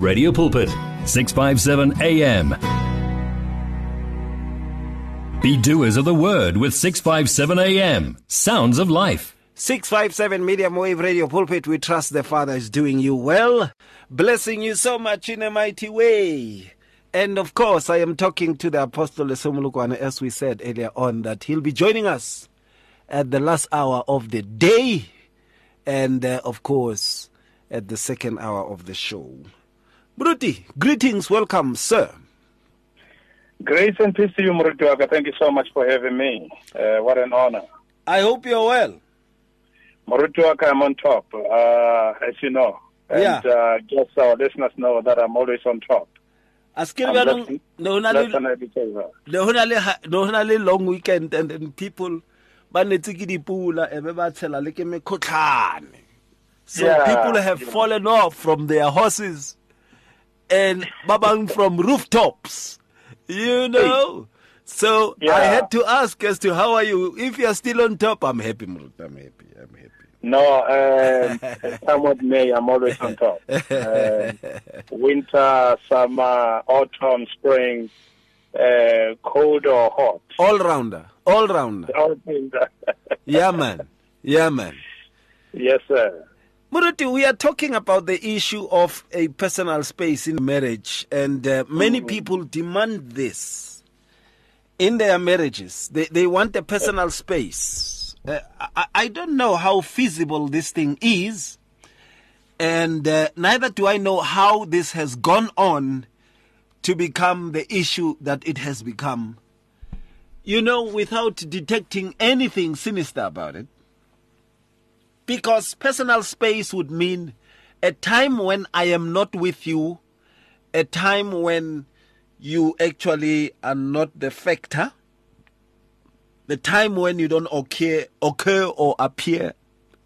Radio Pulpit, 657 AM. Be doers of the word with 657 AM. Sounds of life. 657 Medium Wave Radio Pulpit. We trust the Father is doing you well, blessing you so much in a mighty way. And of course, I am talking to the Apostle Lesego Molokoane, as we said earlier on, that he'll be joining us at the last hour of the day, and uh, of course, at the second hour of the show. Bruti, greetings, welcome, sir. Grace and peace to you, Murutuaka. Thank you so much for having me. Uh, what an honor. I hope you're well. Murutuaka, I'm on top, uh, as you know. And Yeah. uh, just our listeners know that I'm always on top. a se ke re I'm bjanong blessing- ne ho na blessed le- and I deserve that. ne ho na le ha- ne ho na le long weekend and, and people ba netse ke dipula e be ba tshela le ke mekgotlhane so Yeah, people have yeah. fallen off from their horses and babang from rooftops. You know? So i had to ask as to how are you? If you're still on top i'm happy Mrut, i'm happy. I'm happy. No, um, somewhat May, I'm always on top. Um winter, summer, autumn, spring, uh, cold or hot. all rounder all rounder All things. yeah man. Yeah man. Yes, sir. Muruti, we are talking about the issue of a personal space in marriage, and uh, many people demand this in their marriages. They, they want a personal space. Uh, I, I don't know how feasible this thing is, and uh, neither do I know how this has gone on to become the issue that it has become. You know, without detecting anything sinister about it because personal space would mean a time when I am not with you, a time when you actually are not the factor, the time when you don't occur, occur or appear,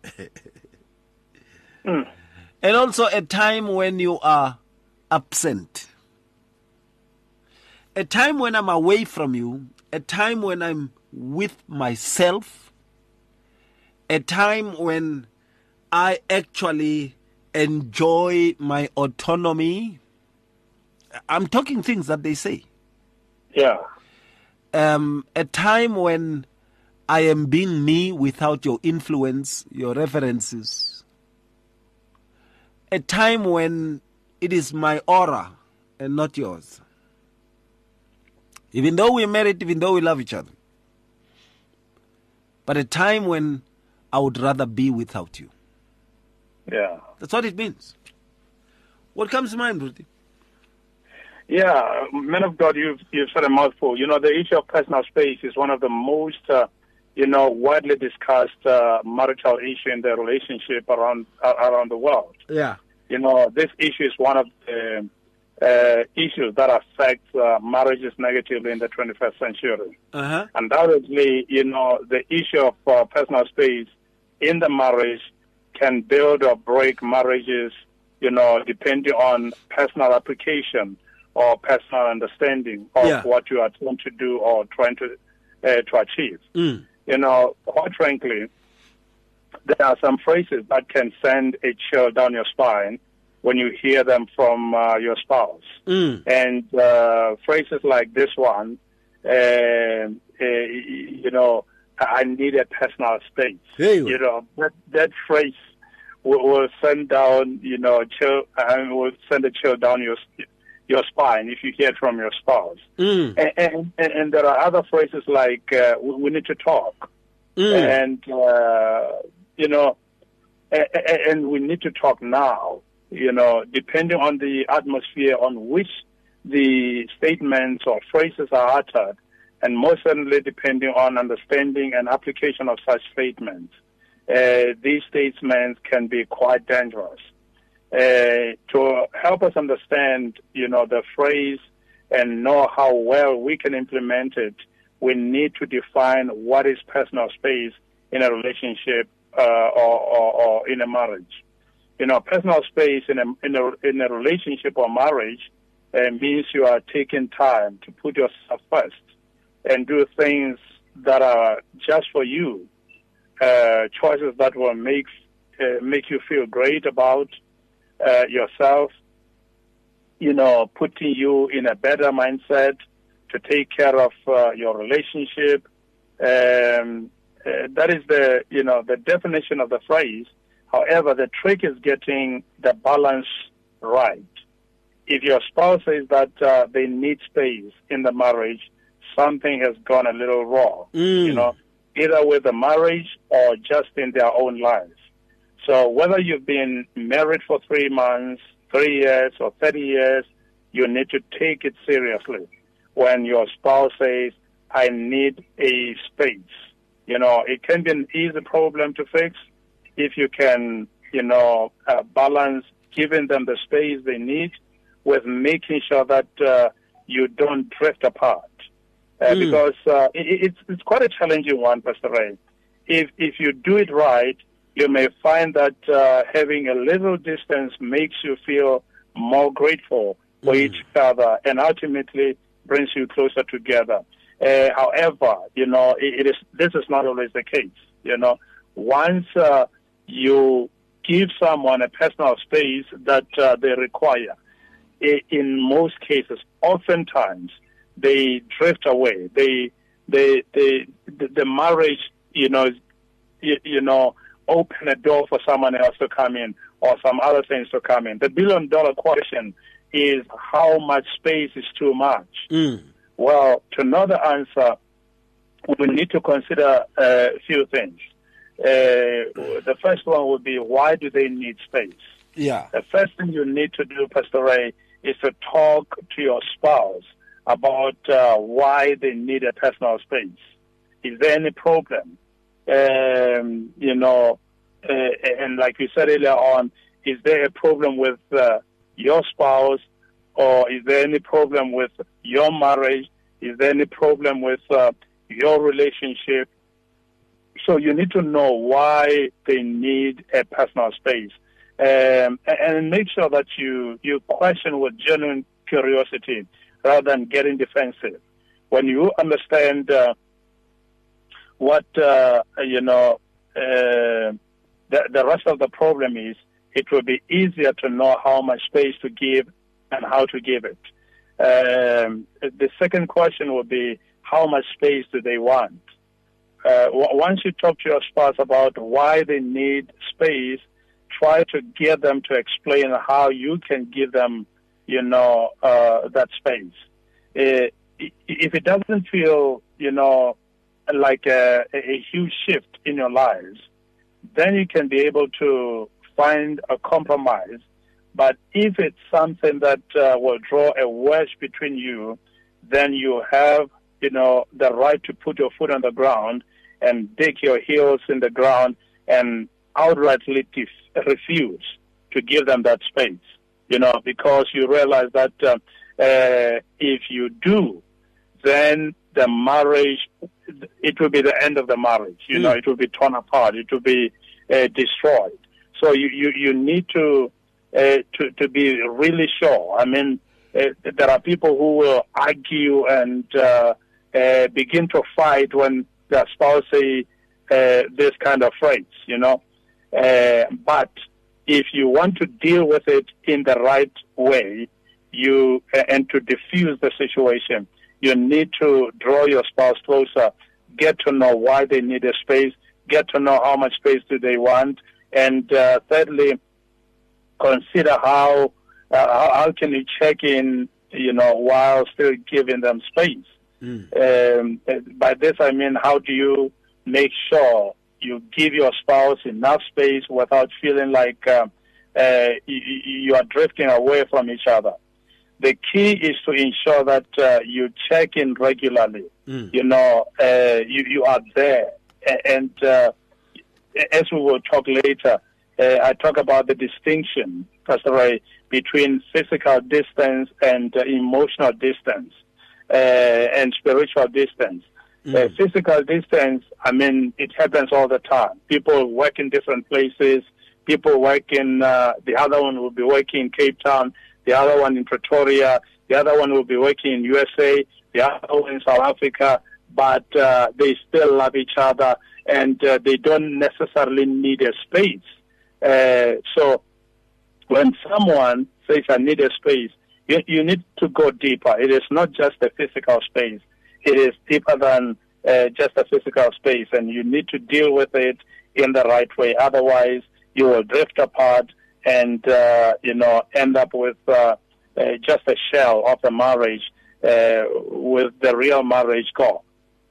hmm. and also a time when you are absent. A time when I'm away from you, a time when I'm with myself, a time when I actually enjoy my autonomy. I'm talking things that they say. Yeah. Um, a time when I am being me without your influence, your references. A time when it is my aura and not yours. Even though we're married, even though we love each other. But a time when I would rather be without you. Yeah. That's what it means. What comes to mind, Rudy? Yeah, men of God, you've you've said a mouthful. You know, the issue of personal space is one of the most, uh, you know, widely discussed uh, marital issue in the relationship around uh, around the world. Yeah. You know, this issue is one of the uh, issues that affects uh, marriages negatively in the 21st century. Uh huh. Undoubtedly, you know, the issue of uh, personal space in the marriage can build or break marriages, you know, depending on personal application or personal understanding of Yeah. what you are trying to do or trying to uh, to achieve. Mm. You know, quite frankly, there are some phrases that can send a chill down your spine when you hear them from uh, your spouse. Mm. And uh, phrases like this one, um uh, you know, I need a personal space. You You know, that, that phrase will, will send down, you know, chill, uh, will send a chill down your your spine if you hear it from your spouse. Mm. And, and, and there are other phrases like, uh, we, we need to talk. Mm. And, uh, you know, a- a- and we need to talk now, you know, depending on the atmosphere on which the statements or phrases are uttered, and most certainly depending on understanding and application of such statements. Uh, these statements can be quite dangerous. Uh, to help us understand, you know, the phrase and know how well we can implement it, we need to define what is personal space in a relationship uh, or, or, or in a marriage. You know, personal space in a in a in a relationship or marriage uh, means you are taking time to put yourself first and do things that are just for you, uh, choices that will make uh, make you feel great about uh, yourself, you know, putting you in a better mindset to take care of uh, your relationship. Um, uh, that is the, you know, the definition of the phrase. However, the trick is getting the balance right. If your spouse says that uh, they need space in the marriage, something has gone a little wrong. Mm. You know, either with the marriage or just in their own lives. So whether you've been married for three months, three years, or 30 years, you need to take it seriously when your spouse says, I need a space. You know, it can be an easy problem to fix if you can, you know, uh, balance giving them the space they need with making sure that uh, you don't drift apart. Uh, Mm. Because uh, it, it's, it's quite a challenging one, Pastor Ray. If, if you do it right, you may find that uh, having a little distance makes you feel more grateful for each other and ultimately brings you closer together. Uh, however, you know, it, it is this is not always the case. You know, once uh, you give someone a personal space that uh, they require, in most cases, oftentimes they drift away. They, they, they, the, the marriage, you know, you, you know, open a door for someone else to come in or some other things to come in. The billion dollar question is how much space is too much. Mm. Well, to know the answer, we need to consider a few things. Uh, the first one would be why do they need space? Yeah. The first thing you need to do, Pastor Ray, is to talk to your spouse about uh, why they need a personal space. Is there any problem? Um, you know, uh, and like we said earlier on, is there a problem with uh, your spouse, or is there any problem with your marriage? Is there any problem with uh, your relationship? So you need to know why they need a personal space, um, and, and make sure that you you question with genuine curiosity rather than getting defensive. When you understand uh, what uh, you know, uh, the the rest of the problem is, it will be easier to know how much space to give and how to give it. Um, the second question would be how much space do they want? Uh, once you talk to your spouse about why they need space, try to get them to explain how you can give them, you know, uh, that space. Uh, if it doesn't feel, you know, like a, a huge shift in your lives, then you can be able to find a compromise. But if it's something that uh, will draw a wedge between you, then you have, you know, the right to put your foot on the ground and dig your heels in the ground and outrightly refuse to give them that space, you know, because you realize that uh, uh, if you do, then the marriage, it will be the end of the marriage. You know, Mm. it will be torn apart. It will be uh, destroyed. So you, you, you need to, uh, to, to be really sure. I mean, uh, there are people who will argue and uh, uh, begin to fight when their spouse say uh, this kind of phrase, you know. But if you want to deal with it in the right way, you and to diffuse the situation, you need to draw your spouse closer, get to know why they need a space, get to know how much space do they want, and uh, thirdly, consider how uh, how can you check in, you know, while still giving them space. Um, uh, by this I mean, how do you make sure you give your spouse enough space without feeling like uh, uh, you, you are drifting away from each other? The key is to ensure that uh, you check in regularly. You know, uh, you, you are there. And uh, as we will talk later, uh, I talk about the distinction, Pastor Ray, between physical distance and uh, emotional distance uh, and spiritual distance. Uh, physical distance, I mean, it happens all the time. People work in different places. People work in, uh, the other one will be working in Cape Town, the other one in Pretoria, the other one will be working in USA, the other one in South Africa, but uh, they still love each other and uh, they don't necessarily need a space. Uh, so when someone says, I need a space, you, you need to go deeper. It is not just a physical space. It is deeper than uh, just a physical space, and you need to deal with it in the right way. Otherwise, you will drift apart and uh, you know end up with uh, uh, just a shell of the marriage uh, with the real marriage core.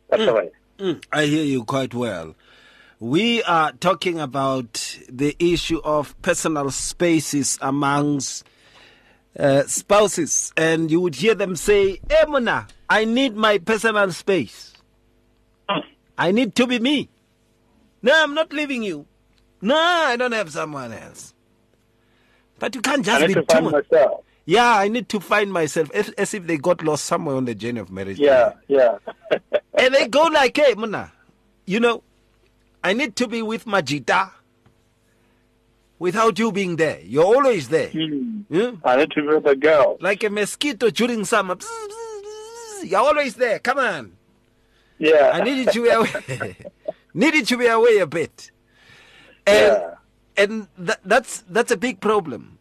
That's mm. right. Mm, I hear you quite well. We are talking about the issue of personal spaces amongst uh, spouses, and you would hear them say, Emuna, I need my personal space. I need to be me. No, I'm not leaving you. No, I don't have someone else. But you can't just I need be to find myself. Yeah, I need to find myself as, as if they got lost somewhere on the journey of marriage. Yeah, yeah. and they go like, hey, Muna, you know, I need to be with Majita without you being there. You're always there. Mm. Yeah? I need to be with a girl. Like a mosquito during summer. You're always there. Come on. Yeah. I needed to be away. needed to be away a bit. And yeah. and that, that's that's a big problem.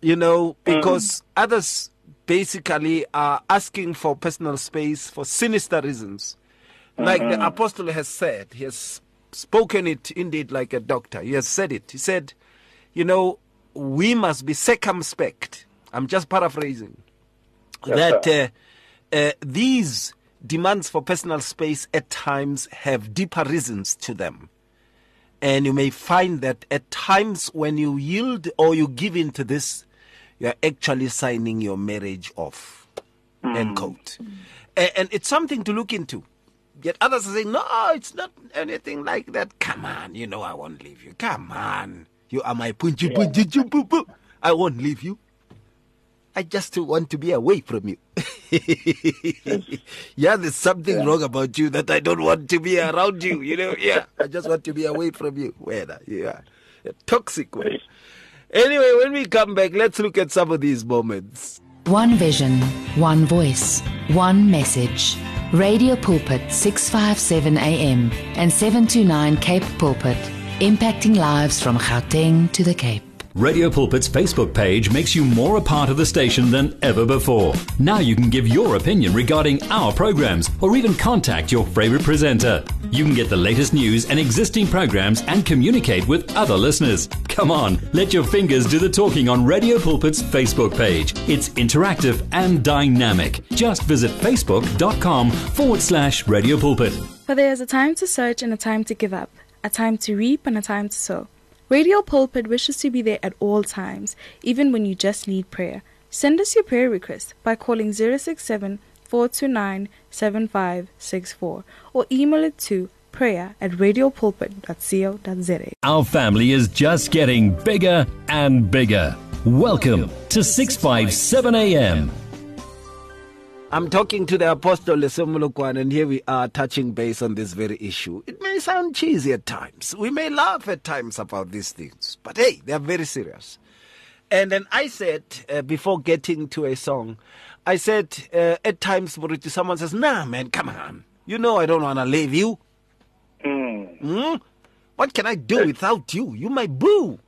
You know, because mm. others basically are asking for personal space for sinister reasons. Like mm-hmm. the apostle has said, he has spoken it indeed like a doctor. He has said it. He said, you know, we must be circumspect. I'm just paraphrasing. Yes, that uh, uh, these demands for personal space at times have deeper reasons to them. And you may find that at times when you yield or you give in to this, you're actually signing your marriage off. Mm. End quote. Mm. And it's something to look into. Yet others are saying, no, it's not anything like that. Come on, you know I won't leave you. Come on. You are my yeah. punchi poo poo. I won't leave you. I just want to be away from you. yeah, there's something yeah. wrong about you that I don't want to be around you. You know, yeah, I just want to be away from you. Where, yeah, a toxic way. Anyway, when we come back, let's look at some of these moments. One vision, one voice, one message. Radio Pulpit 657 AM and 729 Cape Pulpit, impacting lives from Gauteng to the Cape. Radio Pulpit's Facebook page makes you more a part of the station than ever before. Now you can give your opinion regarding our programs or even contact your favorite presenter. You can get the latest news and existing programs and communicate with other listeners. Come on, let your fingers do the talking on Radio Pulpit's Facebook page. It's interactive and dynamic. Just visit facebook.com forward slash Radio Pulpit. For there is a time to search and a time to give up, a time to reap and a time to sow. Radio Pulpit wishes to be there at all times, even when you just need prayer. Send us your prayer request by calling 067 429 7564 or email it to prayer at radiopulpit.co.za. Our family is just getting bigger and bigger. Welcome to 657 AM. I'm talking to the Apostle Lesego Molokoane, and here we are touching base on this very issue. It may sound cheesy at times. We may laugh at times about these things, but hey, they are very serious. And then I said, uh, before getting to a song, I said, uh, at times, Moruti, someone says, nah, man, come on. You know I don't want to leave you. Mm. Mm? What can I do without you? You my boo.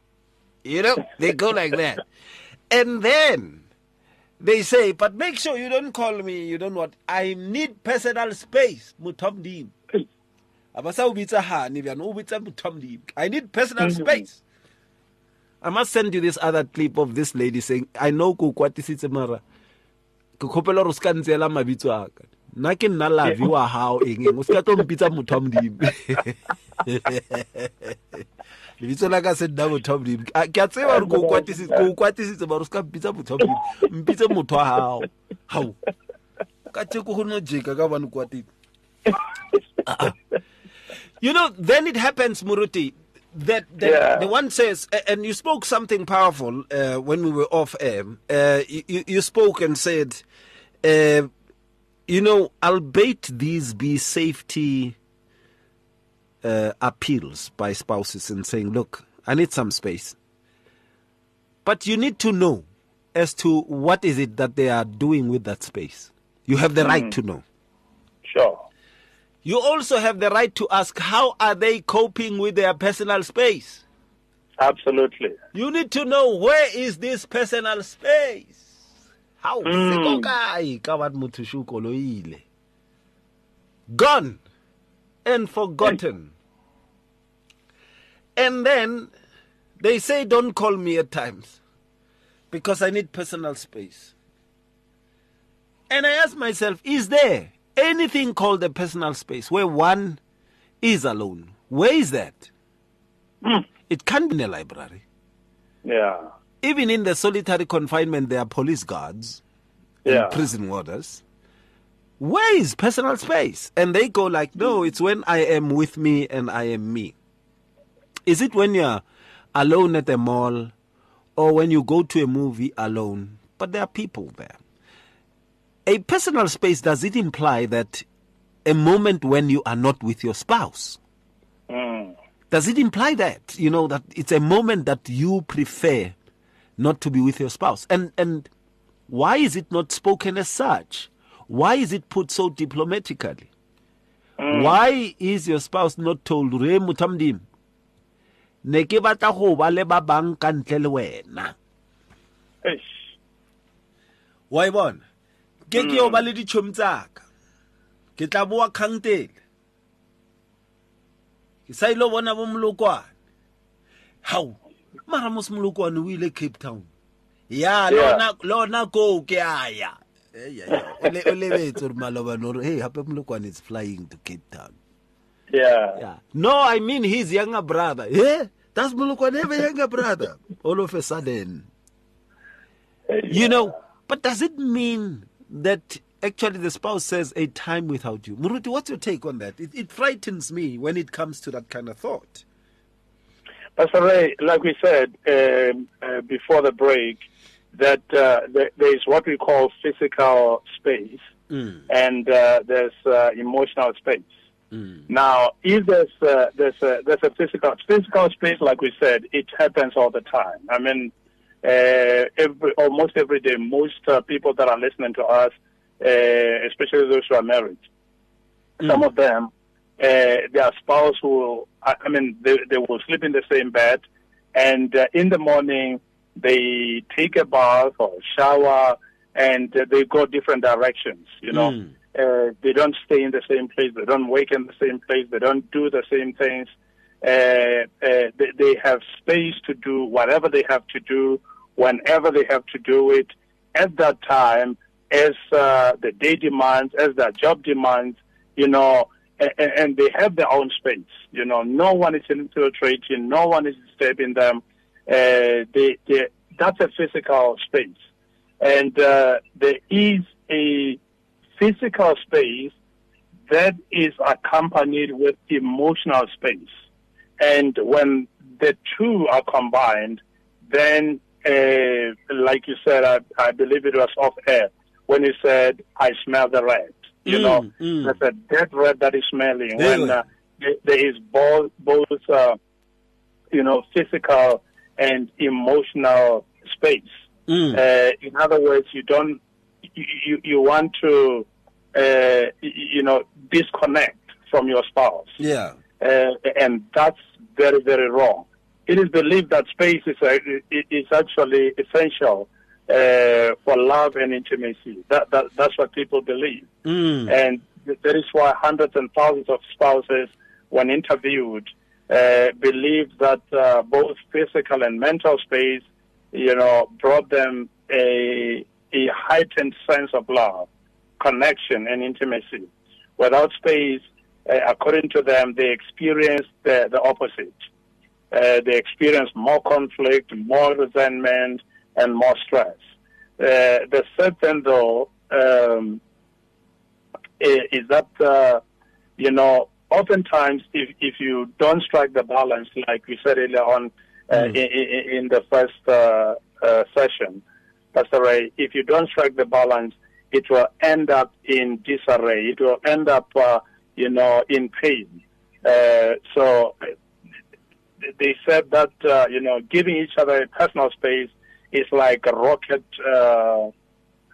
You know, they go like that. And then they say, but make sure you don't call me, you don't what. I need personal space. Mutomdim. Abasa ubitsa hani mutomdim. I need personal Mm-hmm. space. I must send you this other clip of this lady saying, I know ko kwatisitse mara. Ke khopela o ska ntseela mabitso a ka. Nna ke nna wa hao eng eng. O ska tlo mpitsa modimo. lebitso la ka se nna motho wa modimo A- ke a tseba gore ko o kwatisitse o mpitsa mpitse motho wa hao. Hao. Ka teko go no jeka ka bane kwatile. You know then it happens muruti that, that Yeah. the one says and you spoke something powerful uh, when we were off air. Uh, you, you- you spoke and said uh, you know albeit these be safety uh, appeals by spouses and saying, look, I need some space. But you need to know as to what is it that they are doing with that space. You have the right to know. Sure. You also have the right to ask, how are they coping with their personal space? Absolutely. You need to know where is this personal space? how Mm. se ko kae ka bat motho sho koloile gone and forgotten and then they say don't call me at times because i need personal space and i ask myself is there anything called a personal space where one is alone where is that hmm. it can't be in a library Yeah. even in the solitary confinement, there are police guards Yeah. and prison warders. Where is personal space? And they go like, no, it's when I am with me and I am me. Is it when you're alone at the mall or when you go to a movie alone? But there are people there. A personal space, does it imply that a moment when you are not with your spouse? Mm. Does it imply that you know that it's a moment that you prefer not to be with your spouse? And and why is it not spoken as such? Why is it put so diplomatically? Why is your spouse not told re mutamdim? Ne ke batla go ba le ba bang ka ntle le wena. Eish. Wa e bona? Ke ke o ba le ditšhomi tsaka. Ke tla boa kgangtele. Ke sa ile bona bo molokwane. Hau, mara mos molokwane o ile Cape Town. Ya, lona lona go ke aya. Eh ya ya. O le o lebetse re maloba no hey, hape molokwane is flying to Cape Town. Yeah. Yeah. No, I mean his younger brother. Yeah, that's a younger brother. All of a sudden. You know, but does it mean that actually the spouse says a time without you? Muruti, what's your take on that? It, it frightens me when it comes to that kind of thought. Pastor Ray, like we said um, uh, before the break, that uh, there, there is what we call physical space, and uh, there's uh, emotional space. Now, if there's uh, there's a there's a physical physical space, like we said, it happens all the time. I mean, uh, every almost every day, most uh, people that are listening to us, uh, especially those who are married, some of them, uh, their spouse will, I mean, they, they will sleep in the same bed, and uh, in the morning they take a bath or shower, and uh, they go different directions. You know, uh, they don't stay in the same place, they don't wake in the same place, they don't do the same things. Uh, uh, they, they have space to do whatever they have to do, whenever they have to do it, at that time, as uh, the day demands, as their job demands, you know, and, and they have their own space. You know, no one is infiltrating, no one is disturbing them. Uh, they, they, that's a physical space. And uh, there is a physical space that is accompanied with emotional space. And when the two are combined, then, uh, like you said, I, I believe it was off air, when you said, I smell the red. You Mm, know, mm. there's a dead red that is smelling. There when uh, there- there is both, both uh, you know, physical and emotional space. Mm. Uh, in other words, you don't, you, you, want to, uh, you know, disconnect from your spouse. Yeah. Uh, and that's very, very wrong. It is believed that space is, uh, is actually essential uh, for love and intimacy. That, that, that's what people believe. Mm. And that is why hundreds and thousands of spouses, when interviewed, uh, believe that uh, both physical and mental space, you know, brought them a, a heightened sense of love, connection, and intimacy. Without space, uh, according to them, they experience the, the opposite. Uh, they experience more conflict, more resentment, and more stress. Uh, the sad thing, though, um, i- is that uh, you know oftentimes if if you don't strike the balance like we said earlier on uh, in, in, in the first uh, uh, session, Pastor Ray, if you don't strike the balance, it will end up in disarray. It will end up uh, you know in pain. Uh, so they said that uh, you know giving each other a personal space is like a rocket uh,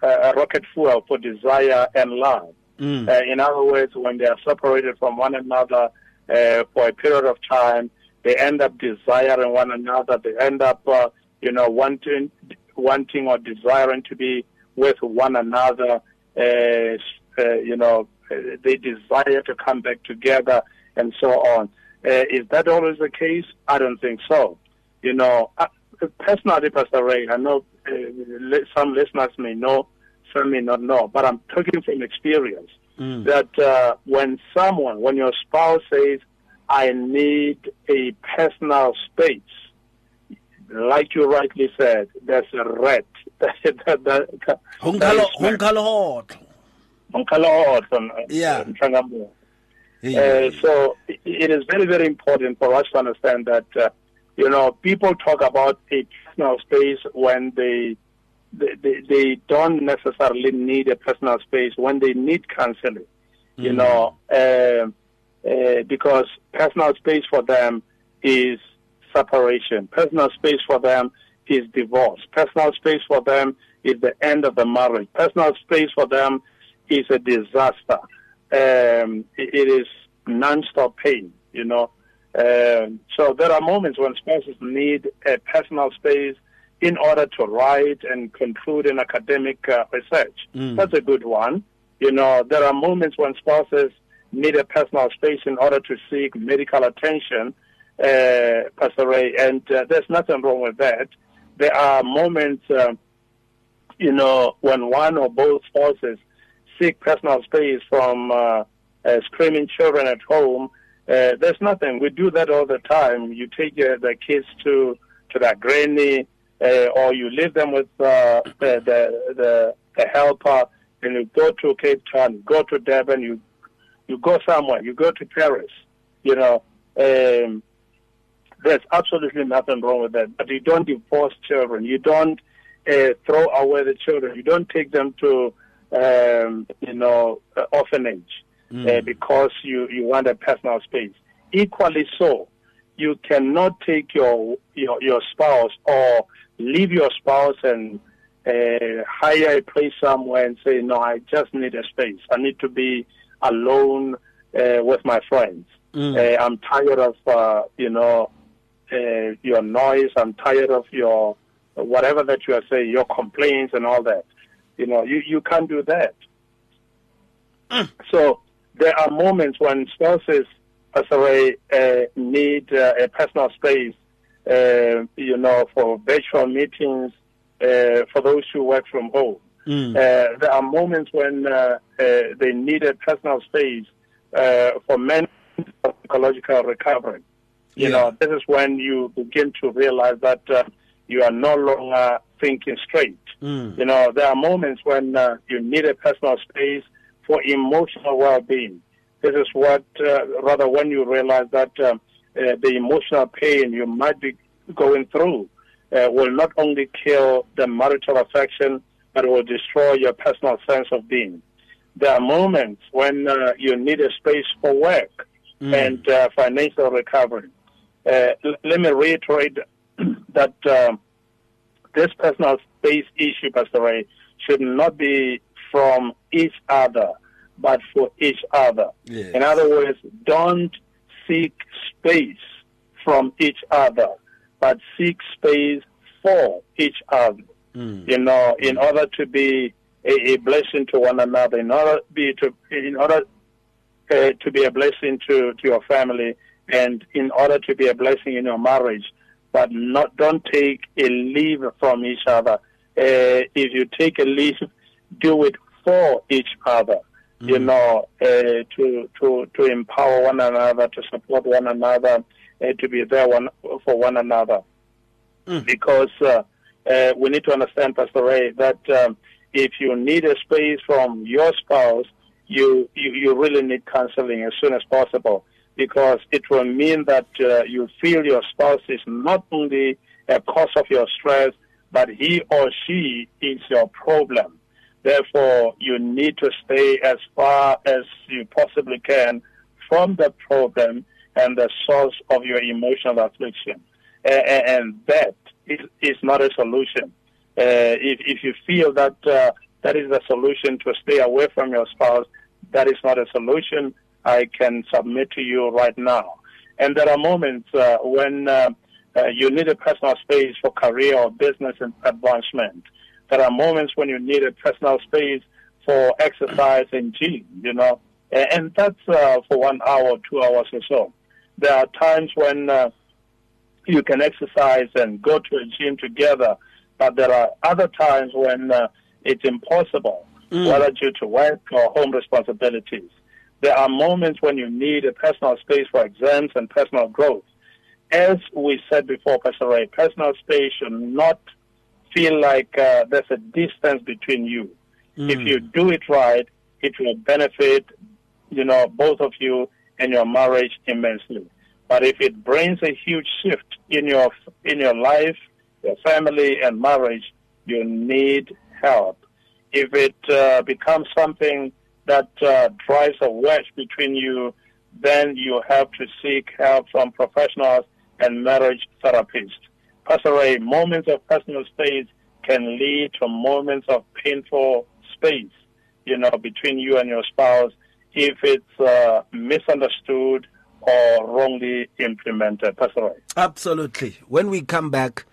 a rocket fuel for desire and love. Mm. Uh, in other words, when they are separated from one another uh, for a period of time, they end up desiring one another. They end up, uh, you know, wanting, wanting or desiring to be with one another. Uh, uh, you know, uh, they desire to come back together and so on. Uh, is that always the case? I don't think so. You know, uh, personally, Pastor Ray, I know uh, some listeners may know, some may not know, but I'm talking from experience mm. that uh, when someone, when your spouse says, I need a personal space, like you rightly said, there's a red. yeah. Uh, so it is very, very important for us to understand that, uh, you know, people talk about a personal space when they, they, they don't necessarily need a personal space, when they need counseling, you know, uh, uh, because personal space for them is separation. Personal space for them is divorce. Personal space for them is the end of the marriage. Personal space for them is a disaster um, it is non-stop pain, you know. Um, so there are moments when spouses need a personal space in order to write and conclude an academic uh, research. Mm. That's a good one. You know, there are moments when spouses need a personal space in order to seek medical attention, uh, and uh, there's nothing wrong with that. There are moments, uh, you know, when one or both spouses seek personal space from uh, uh, screaming children at home. Uh, there's nothing. We do that all the time. You take uh, the kids to to their granny, uh, or you leave them with uh, the, the, the the helper, and you go to Cape Town, go to Durban, you you go somewhere, you go to Paris. You know, um, there's absolutely nothing wrong with that. But you don't divorce children. You don't uh, throw away the children. You don't take them to um, you know, uh, orphanage mm. uh, because you, you want a personal space. Equally so, you cannot take your, your, your spouse or leave your spouse and uh, hire a place somewhere and say, no, I just need a space. I need to be alone uh, with my friends. Mm. Uh, I'm tired of, uh, you know, uh, your noise. I'm tired of your whatever that you are saying, your complaints and all that. You know, you, you can't do that. Mm. So there are moments when spouses, as a uh, need uh, a personal space, uh, you know, for virtual meetings, uh, for those who work from home. Mm. Uh, there are moments when uh, they need a personal space for mental psychological recovery. You yeah. know, this is when you begin to realize that you are no longer thinking straight. Mm. You know, there are moments when uh, you need a personal space for emotional well-being. This is what, uh, rather, when you realize that um, uh, the emotional pain you might be going through uh, will not only kill the marital affection, but will destroy your personal sense of being. There are moments when uh, you need a space for work mm. and uh, financial recovery. L- let me reiterate that um, this personal space issue, Pastor Ray, should not be from each other, but for each other. Yes. In other words, don't seek space from each other, but seek space for each other. Mm. You know, in mm. order to be a, a, blessing to one another, in order be to, in order uh, to be a blessing to, to your family, and in order to be a blessing in your marriage, but not don't take a leave from each other. Uh, if you take a leave, do it for each other. Mm. You know, uh, to to to empower one another, to support one another, uh, to be there one for one another. Mm. Because uh, uh, we need to understand, Pastor Ray, that um, if you need a space from your spouse, you, you you really need counseling as soon as possible because it will mean that uh, you feel your spouse is not only a cause of your stress, but he or she is your problem. Therefore, you need to stay as far as you possibly can from the problem and the source of your emotional affliction. and that is, is not a solution. Uh, if, if you feel that uh, that is the solution to stay away from your spouse, that is not a solution. I can submit to you right now. And there are moments uh, when uh, uh, you need a personal space for career or business advancement. There are moments when you need a personal space for exercise and gym, you know, and that's uh, for one hour, two hours or so. There are times when uh, you can exercise and go to a gym together, but there are other times when uh, it's impossible, mm. whether due to work or home responsibilities. There are moments when you need a personal space for exams and personal growth. As we said before, Pastor Ray, personal space should not feel like uh, there's a distance between you. Mm. If you do it right, it will benefit, you know, both of you and your marriage immensely. But if it brings a huge shift in your in your life, your family and marriage, you need help. If it uh, becomes something that uh, drives a wedge between you, then you have to seek help from professionals and marriage therapists. Pastor Ray, moments of personal space can lead to moments of painful space, you know, between you and your spouse if it's uh, misunderstood or wrongly implemented. Pastor Ray. Absolutely. When we come back,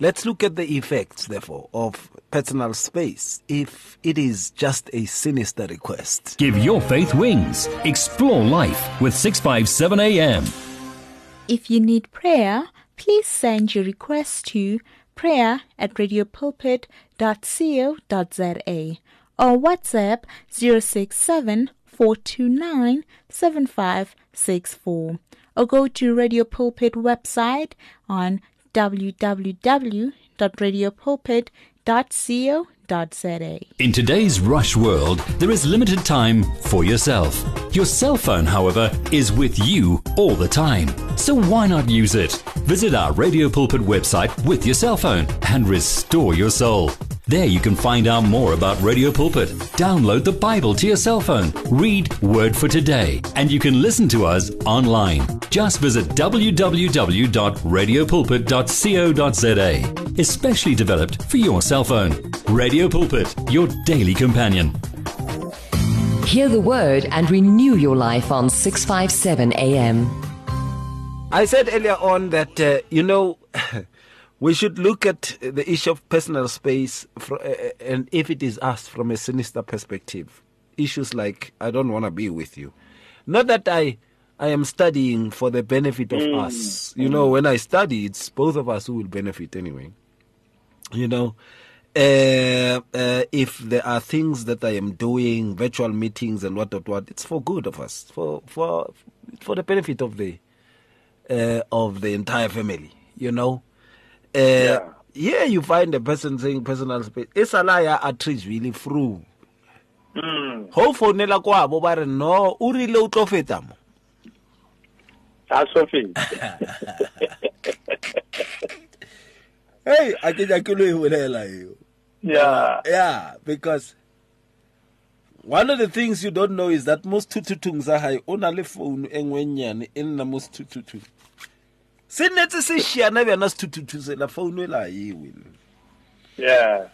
let's look at the effects, therefore, of personal space if it is just a sinister request. Give your faith wings. Explore life with 657 AM. If you need prayer, please send your request to prayer at radiopulpit.co.za or WhatsApp 067 429 7564 or go to Radio Pulpit website on www.radiopulpit.co.za in today's rush world, there is limited time for yourself. Your cell phone, however, is with you all the time. So why not use it? Visit our Radio Pulpit website with your cell phone and restore your soul. There you can find out more about Radio Pulpit. Download the Bible to your cell phone, read Word for Today, and you can listen to us online. Just visit www.radiopulpit.co.za, especially developed for your cell phone. Radio Pulpit, your daily companion. Hear the word and renew your life on 657 AM. I said earlier on that, uh, you know, we should look at the issue of personal space for, uh, uh, and if it is asked from a sinister perspective issues like i don't want to be with you not that i i am studying for the benefit of mm. us you mm. know when i study it's both of us who will benefit anyway you know uh, uh, if there are things that I am doing, virtual meetings and what, what, what, it's for good of us, for for for the benefit of the uh, of the entire family. You know, uh, yeah. yeah, you find a person saying personal space. E sala ya outreach really through. Mm. Ho founela kwa bo ba re no o rile o tlo feta mo. A so. Hey, a ke ja ke lo e bolela eo. Yeah. Yeah, because one of the things you don't know is that most tututung za hai o na le phone e ngwenyane e nna most tututung. Se nnetse se šiana bjana sethuthuthu phone e la ewe yeah.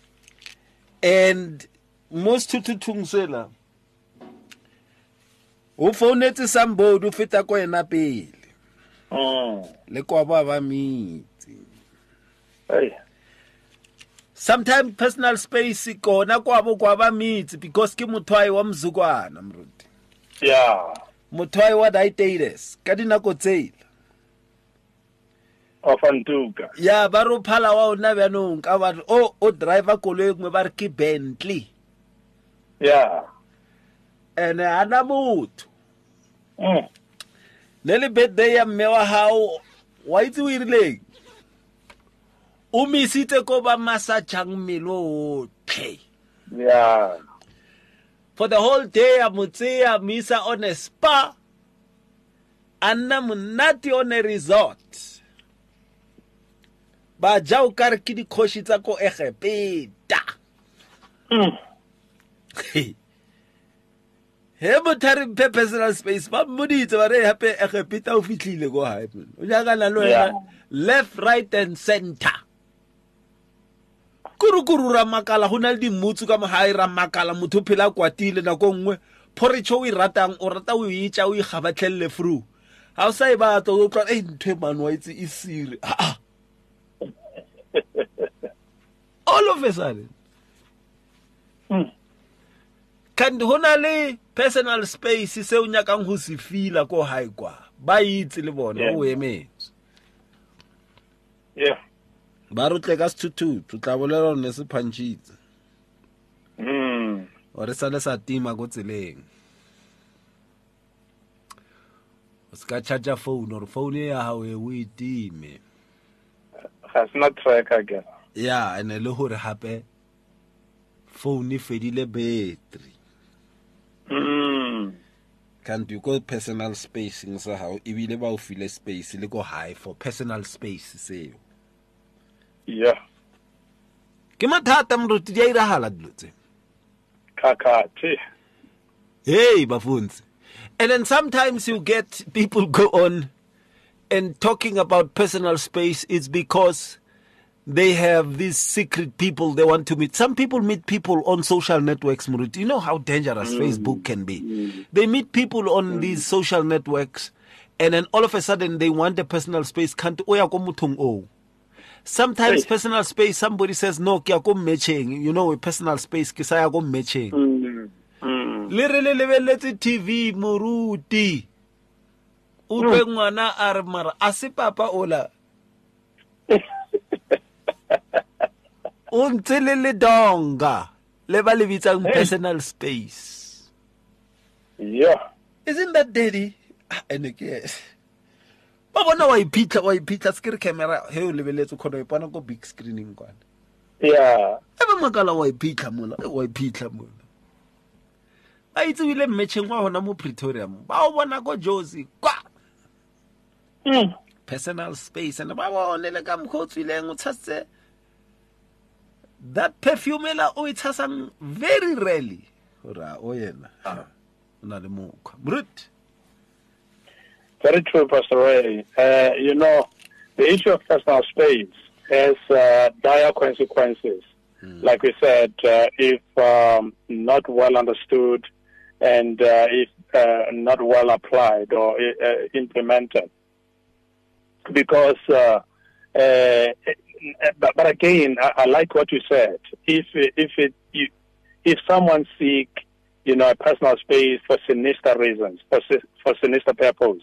And mo sethuthung sela o founetse somebody o feta ko ena pele. Oh. le kwa ba ba mitse sometimes personal space kona kwabo kwa ba mitse because ke mothwai wa mzukwana mruti yeah. Mothwai wa diabetes ka dinako tsela ofantuka ya ba ro phala wa ona bjanong ka ba o o driver koloi ngwe ba re ke bentley. Ya. Ene ana motho. Mm. le le birthday ya mme wa hao wa itse o irileng o misitse ko ba masajang mmele otlhe. Yeah for the whole day a mo tseya misa on a spa a nna monate on a resort. Ba ja o kare ke dikgoši tsa ko egepeta. Mm. He motho a re mphe personal space ba mmoditse ba re gape egepeta o fitlhile ko gae o jakana le wena left right and center. Kurukuru ra makala go na le dimmutsu ka mogae ra makala motho o phela kwatile nako nngwe. Poretšho o e ratang o rata o e tša o ikgabatlhelele through ga o sa e batla o tla e ntho e e sire aa ah, ah. All of a sudden. Kanti ho na le personal space se o nyakang ho se fila ko hae kwa ba itse le bona o emetse. Yeah. Ba re tle ka sethuthuthu tla bolela ne se phantšhitse mm. o re sale sa tima ko tseleng. O se ka charger phone or phone ya gago e o e time. Ga se na track again. Ya ene le gore gape phone fedile battery. Mm. kanti ko personal space spacing sa gago ebile ba o file space le ko high for personal space seo. Yeah. Ke mathata moruti di a iragala dilo tse. Kakati hey bafundzi and then sometimes you get people go on and talking about personal space is because they have these secret people they want to meet. Some people meet people on social networks Muruti. you know how dangerous facebook can be. They meet people on these social networks and then all of a sudden they want a personal space. Can't oya ko mothong o sometimes Hey. personal space somebody says no ke ya matching. You know a personal space ke sa ya ko matching. Mm. mm. le re le lebeletse tv moruti o twe ngwana a re mara a se papa ola. O ntse le le donga le ba le bitsang personal space. Yeah isn't that daddy Ah, ene ke ba bona wa iphitlha wa iphitlha se ke re camera he o lebeletse o kgona go ipona ko big screening kwana. Yeah e be makala wa iphitlha mola e wa iphitlha mola. Ba itse o ile mmetšheng wa gona mo pretoria mo ba o bona ko josi kwa. Mm. personal space and ba bone le ka mokgwa o tshasitse that perfume ela o e tshasang very rarely gore a o yena o na le mokgwa brut Very true, Pastor Ray. Uh, you know, the issue of personal space has uh, dire consequences. Like we said, uh, if um, not well understood and uh, if uh, not well applied or uh, implemented. Because, uh, uh, but, but again, I, I like what you said. If if it you, if someone seek, you know, a personal space for sinister reasons, for for sinister purpose,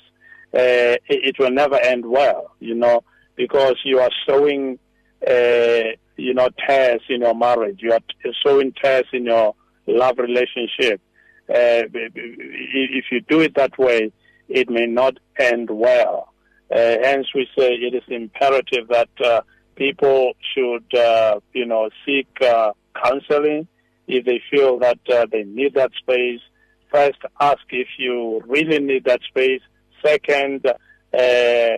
uh, it, it will never end well, you know, because you are showing, uh, you know, tears in your marriage. You are showing tears in your love relationship. Uh, if you do it that way, it may not end well. Uh, hence, we say it is imperative that uh, people should, uh, you know, seek uh, counseling if they feel that uh, they need that space. First, ask if you really need that space. Second, uh, uh,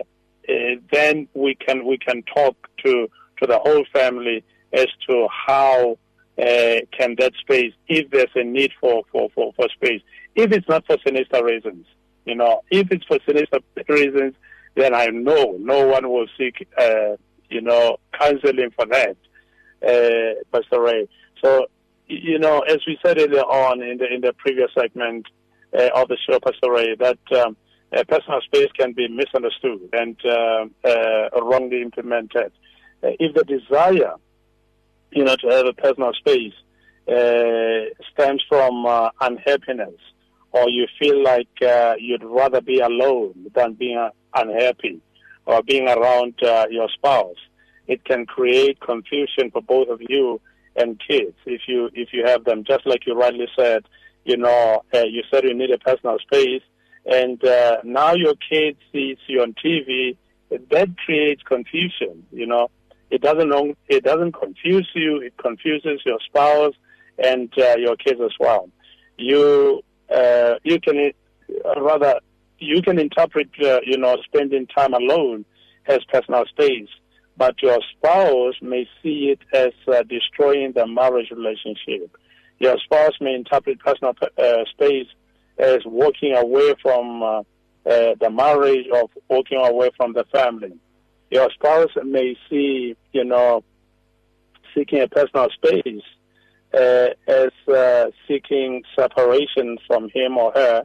then we can we can talk to to the whole family as to how uh, can that space, if there's a need for, for, for, for space, if it's not for sinister reasons, you know, if it's for sinister reasons, then I know no one will seek, uh, you know, counseling for that, uh, Pastor Ray. So, you know, as we said earlier on in the in the previous segment uh, of the show, Pastor Ray, that um, personal space can be misunderstood and uh, uh, wrongly implemented. Uh, if the desire, you know, to have a personal space uh, stems from unhappiness, or you feel like uh, you'd rather be alone than being unhappy, or being around uh, your spouse, it can create confusion for both of you and kids if you if you have them. Just like you rightly said, you know, uh, you said you need a personal space, and uh, now your kid sees you on TV. That creates confusion. You know, it doesn't it doesn't confuse you. It confuses your spouse and uh, your kids as well. You uh, you can uh, rather you can interpret uh, you know spending time alone as personal space, but your spouse may see it as uh, destroying the marriage relationship. Your spouse may interpret personal uh, space as walking away from uh, the marriage or walking away from the family. Your spouse may see, you know, seeking a personal space as uh, seeking separation from him or her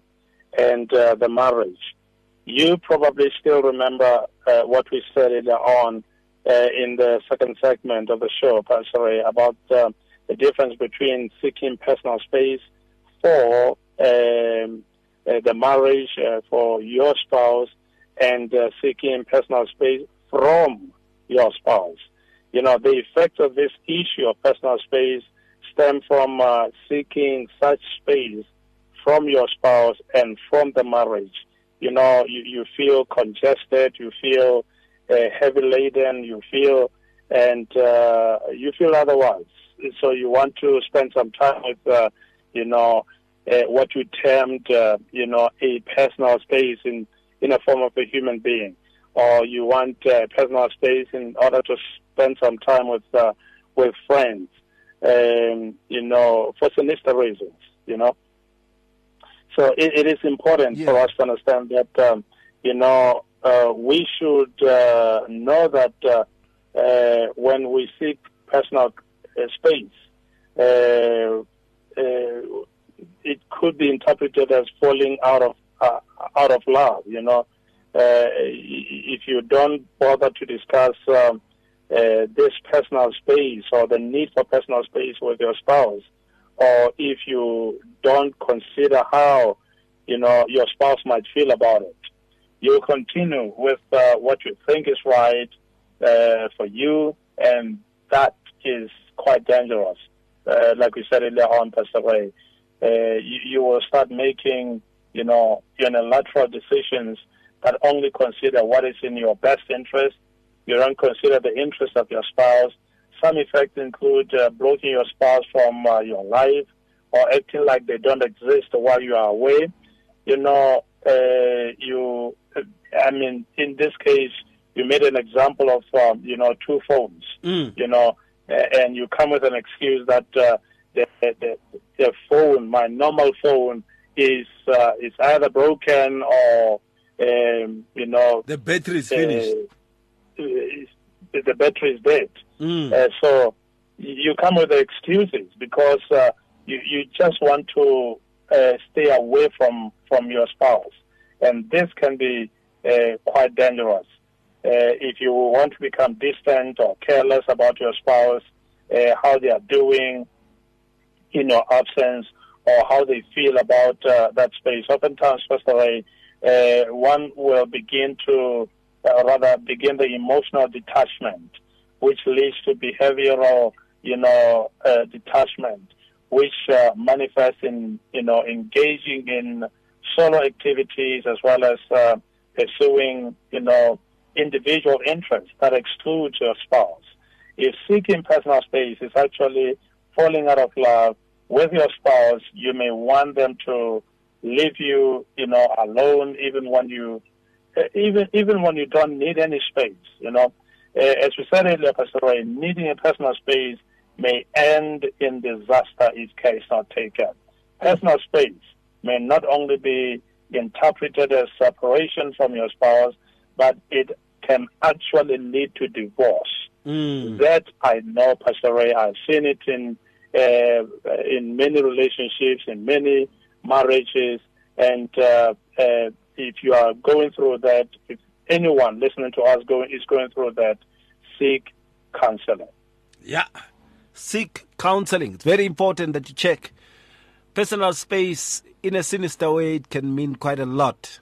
and uh, the marriage. You probably still remember uh, what we said earlier on uh, in the second segment of the show, sorry, about uh, the difference between seeking personal space for um, uh, the marriage uh, for your spouse and uh, seeking personal space from your spouse. You know, the effect of this issue of personal space stem from uh, seeking such space from your spouse and from the marriage. You know, you, you feel congested, you feel uh, heavy laden, you feel, and uh, you feel otherwise. So you want to spend some time with, uh, you know, uh, what you termed, uh, you know, a personal space in, in a form of a human being, or you want uh, personal space in order to spend some time with uh, with friends, um, you know, for sinister reasons, you know. So it, it is important Yeah. for us to understand that, um, you know, uh, we should uh, know that uh, uh, when we seek personal uh, space, uh, uh, it could be interpreted as falling out of uh, out of love. You know, uh, if you don't bother to discuss um, uh, this personal space or the need for personal space with your spouse, or if you don't consider how you know your spouse might feel about it, you continue with uh, what you think is right uh, for you, and that is quite dangerous. Uh, like we said earlier on, Pastor Ray, uh, you, you will start making, you know, unilateral decisions that only consider what is in your best interest. You don't consider the interest of your spouse. Some effects include uh, blocking your spouse from uh, your life or acting like they don't exist while you are away. You know, uh, you, I mean, in this case, you made an example of, um, you know, two phones, Mm. you know, and you come with an excuse that uh, the, the, the phone, my normal phone, is uh, is either broken or, um, you know, The battery is uh, finished. is- the battery is dead. Mm. Uh, so you come with the excuses because uh, you, you just want to uh, stay away from, from your spouse. And this can be uh, quite dangerous. Uh, if you want to become distant or careless about your spouse, uh, how they are doing in your absence, or how they feel about uh, that space. Oftentimes, Pastor Ray, uh, one will begin to, uh, rather, begin the emotional detachment, which leads to behavioral, you know, uh, detachment, which uh, manifests in, you know, engaging in solo activities as well as uh, pursuing, you know, individual interests that exclude your spouse. If seeking personal space is actually falling out of love with your spouse, you may want them to leave you, you know, alone, even when you, even even when you don't need any space. You know, uh, as we said earlier, Pastor Ray, needing a personal space may end in disaster if care is not taken. Personal space may not only be interpreted as separation from your spouse, but it can actually lead to divorce. Mm. That I know, Pastor Ray. I've seen it in uh, in many relationships, in many marriages, and uh, uh, if you are going through that, if anyone listening to us going is going through that, seek counseling. Yeah. Seek counseling. It's very important that you check. Personal space in a sinister way it can mean quite a lot.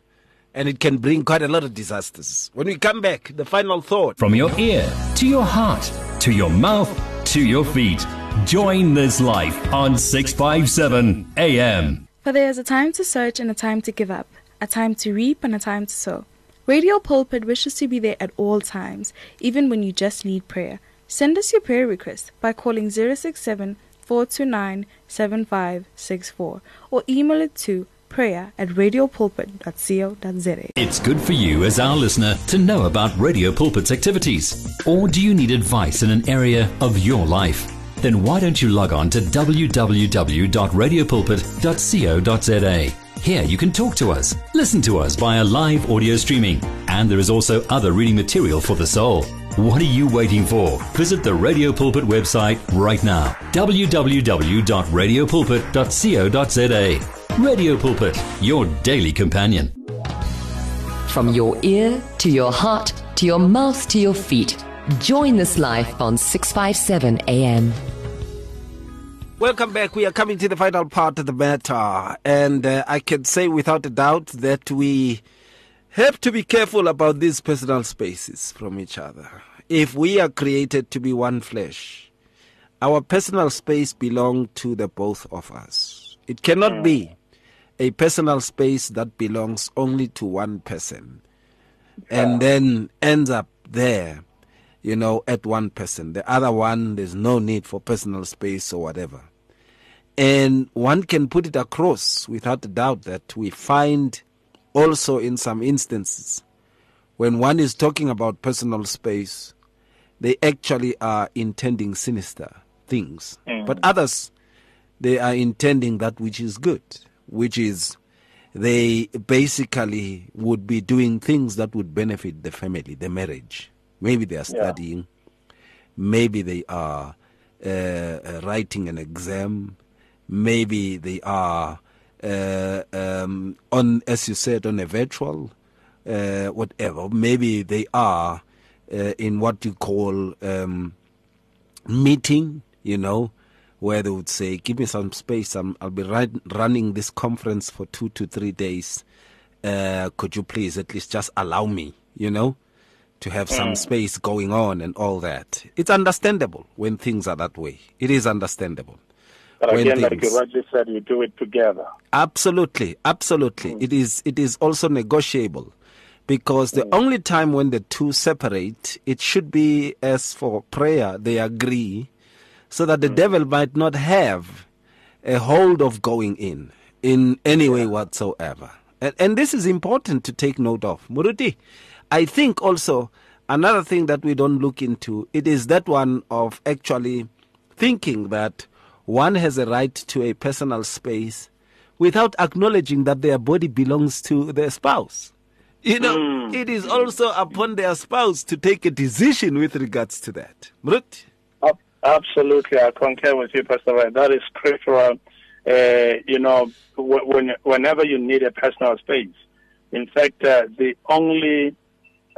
And it can bring quite a lot of disasters. When we come back, the final thought. From your ear to your heart to your mouth to your feet. Join this life on 657 AM. For there is a time to search and a time to give up, a time to reap and a time to sow. Radio Pulpit wishes to be there at all times, even when you just need prayer. Send us your prayer request by calling 067 429 7564 or email it to prayer at radiopulpit.co.za. It's good for you as our listener to know about Radio Pulpit's activities. Or do you need advice in an area of your life? Then why don't you log on to www.radiopulpit.co.za? Here you can talk to us, listen to us via live audio streaming, and there is also other reading material for the soul. What are you waiting for? Visit the Radio Pulpit website right now www.radiopulpit.co.za. Radio Pulpit, your daily companion. From your ear to your heart to your mouth to your feet. Join this life on 657 AM. Welcome back. We are coming to the final part of the matter, and uh, I can say without a doubt that we have to be careful about these personal spaces from each other. If we are created to be one flesh, our personal space belongs to the both of us. It cannot be a personal space that belongs only to one person and then ends up there, you know, at one person. The other one, there's no need for personal space or whatever. And one can put it across without a doubt that we find also in some instances when one is talking about personal space, they actually are intending sinister things. But others, they are intending that which is good, which is they basically would be doing things that would benefit the family, the marriage. Maybe they are studying, maybe they are uh, writing an exam, maybe they are uh, um, on, as you said, on a virtual, uh, whatever. Maybe they are uh, in what you call um, meeting, you know, where they would say, "Give me some space. I'm, I'll be running this conference for two to three days. Uh, could you please at least just allow me, you know, to have some space going on and all that?" It's understandable when things are that way. It is understandable. But when again, like things- you rightly said, you do it together. Absolutely, absolutely. Mm. It is it is also negotiable because the mm. only time when the two separate, it should be as for prayer they agree, so that the mm. devil might not have a hold of going in in any way whatsoever. And, and this is important to take note of. Muruti, I think also another thing that we don't look into it is that one of actually thinking that one has a right to a personal space without acknowledging that their body belongs to their spouse. You know, it is also upon their spouse to take a decision with regards to that. Mrut? Absolutely, I concur with you, Pastor Ray. That is scriptural. Uh, you know, when, whenever you need a personal space, in fact, uh, the only,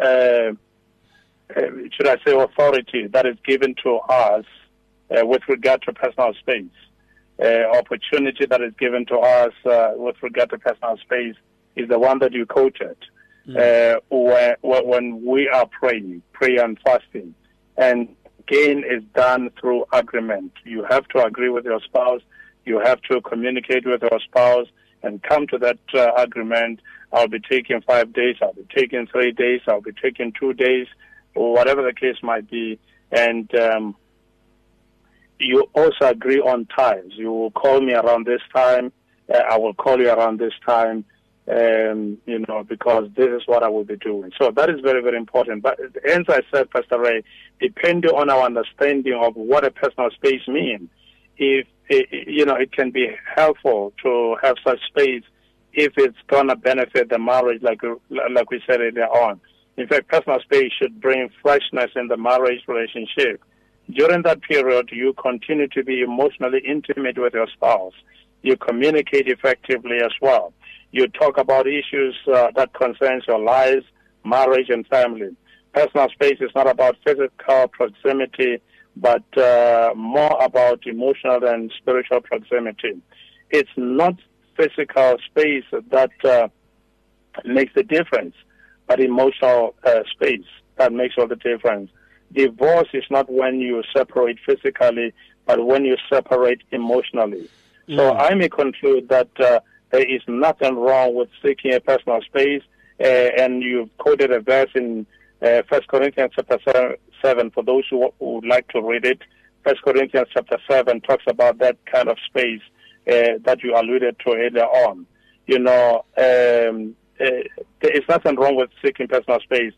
uh, uh, should I say, authority that is given to us uh, with regard to personal space, uh, opportunity that is given to us uh, with regard to personal space is the one that you quoted. Uh, where, where, when we are praying, prayer and fasting, and gain is done through agreement. You have to agree with your spouse. You have to communicate with your spouse and come to that uh, agreement. I'll be taking five days. I'll be taking three days. I'll be taking two days, or whatever the case might be. And um, you also agree on times. You will call me around this time. Uh, I will call you around this time. Um, you know, because this is what I will be doing. So that is very, very important. But as I said, Pastor Ray, depending on our understanding of what a personal space means, if it, you know, it can be helpful to have such space if it's gonna benefit the marriage, like like we said earlier on. In fact, personal space should bring freshness in the marriage relationship. During that period, you continue to be emotionally intimate with your spouse. You communicate effectively as well. You talk about issues uh, that concerns your lives, marriage, and family. Personal space is not about physical proximity, but uh, more about emotional and spiritual proximity. It's not physical space that uh, makes the difference, but emotional uh, space that makes all the difference. Divorce is not when you separate physically, but when you separate emotionally. So I may conclude that uh, there is nothing wrong with seeking a personal space, uh, and you've quoted a verse in uh, First Corinthians chapter seven. For those who, who would like to read it, First Corinthians chapter seven talks about that kind of space uh, that you alluded to earlier on. You know, um, uh, there is nothing wrong with seeking personal space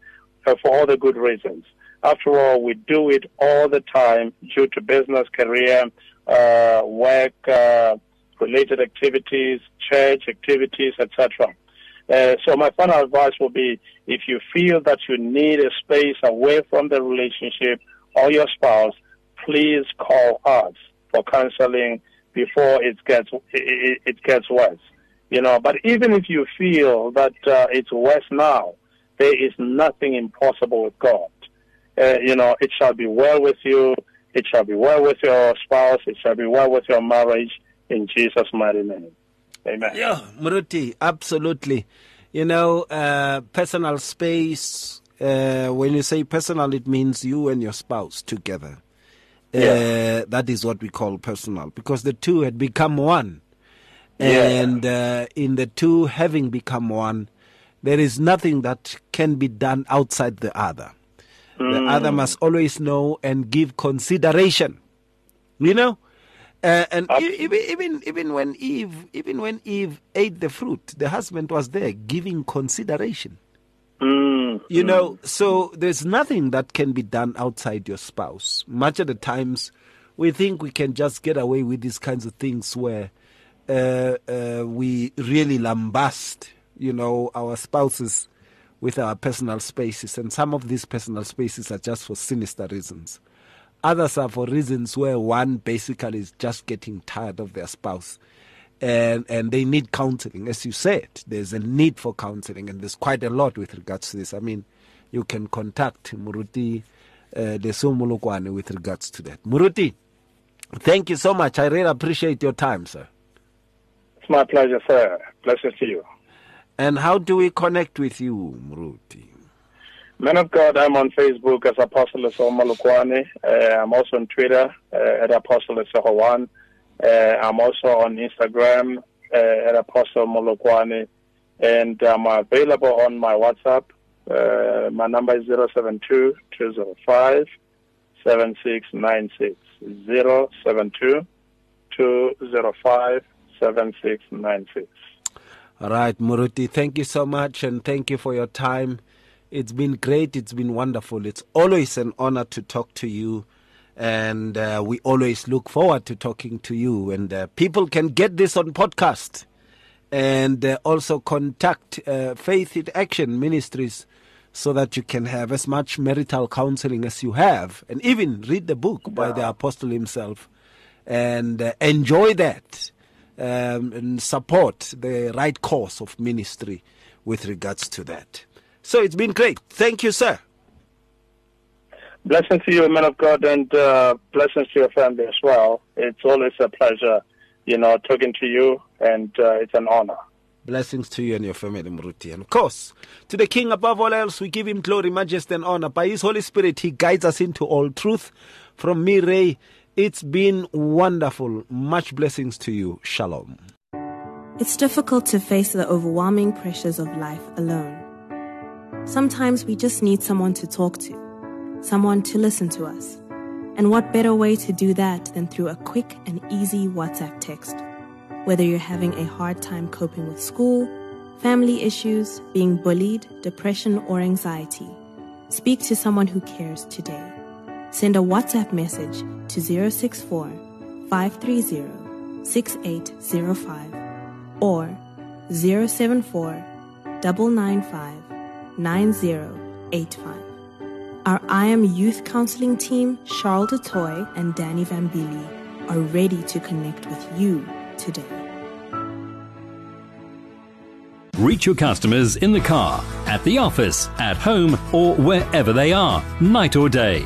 uh, for all the good reasons. After all, we do it all the time due to business, career, uh, work, uh, related activities, church activities, etc. Uh, so my final advice will be if you feel that you need a space away from the relationship or your spouse, please call us for counseling before it gets it, it gets worse. You know, but even if you feel that uh, it's worse now, there is nothing impossible with God. Uh, you know, it shall be well with you. It shall be well with your spouse. It shall be well with your marriage in Jesus' mighty name. Amen. Yeah, Muruti, absolutely. You know, uh, personal space, uh, when you say personal, it means you and your spouse together. Yeah. Uh, that is what we call personal because the two had become one. Yeah. And uh, in the two having become one, there is nothing that can be done outside the other. The other must always know and give consideration. You know? Uh, and even, even even when Eve even when Eve ate the fruit, the husband was there giving consideration. Mm. You know, so there's nothing that can be done outside your spouse. Much of the times, we think we can just get away with these kinds of things where uh, uh, we really lambast, you know, our spouses with our personal spaces. And some of these personal spaces are just for sinister reasons. Others are for reasons where one basically is just getting tired of their spouse and and they need counseling. As you said, there's a need for counseling, and there's quite a lot with regards to this. I mean, you can contact Muruti uh, with regards to that. Muruti, thank you so much. I really appreciate your time, sir. It's my pleasure, sir. Blessings to you. And how do we connect with you, Muruti? Man of God, I'm on Facebook as Apostle Somalukwane. Uh, I'm also on Twitter uh, at Apostle Sohawan. Uh, I'm also on Instagram uh, at Apostle Molokoane. And I'm available on my WhatsApp. Uh, my number is 072 205 7696. 072 205 7696. All right, Muruti, thank you so much, and thank you for your time. It's been great. It's been wonderful. It's always an honor to talk to you. And uh, we always look forward to talking to you. And uh, people can get this on podcast and uh, also contact uh, Faith in Action Ministries so that you can have as much marital counseling as you have and even read the book by the apostle himself and uh, enjoy that um, and support the right course of ministry with regards to that. So it's been great. Thank you, sir. Blessings to you, man of God, and uh, blessings to your family as well. It's always a pleasure, you know, talking to you, and uh, it's an honor. Blessings to you and your family, Muruti. And of course, to the King above all else, we give him glory, majesty, and honor. By his Holy Spirit, he guides us into all truth. From me, Ray, it's been wonderful. Much blessings to you. Shalom. It's difficult to face the overwhelming pressures of life alone. Sometimes we just need someone to talk to, someone to listen to us. And what better way to do that than through a quick and easy WhatsApp text? Whether you're having a hard time coping with school, family issues, being bullied, depression, or anxiety, speak to someone who cares today. Send a WhatsApp message to 064 530 6805 or 074 995 9085. Our I Am Youth Counseling team, Charles DeToy and Danny Vambili, are ready to connect with you today. Reach your customers in the car, at the office, at home, or wherever they are, night or day.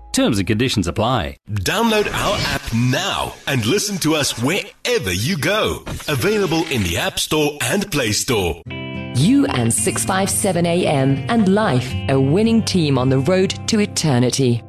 Terms and conditions apply. Download our app now and listen to us wherever you go. Available in the App Store and Play Store. You and 657 AM and life, a winning team on the road to eternity.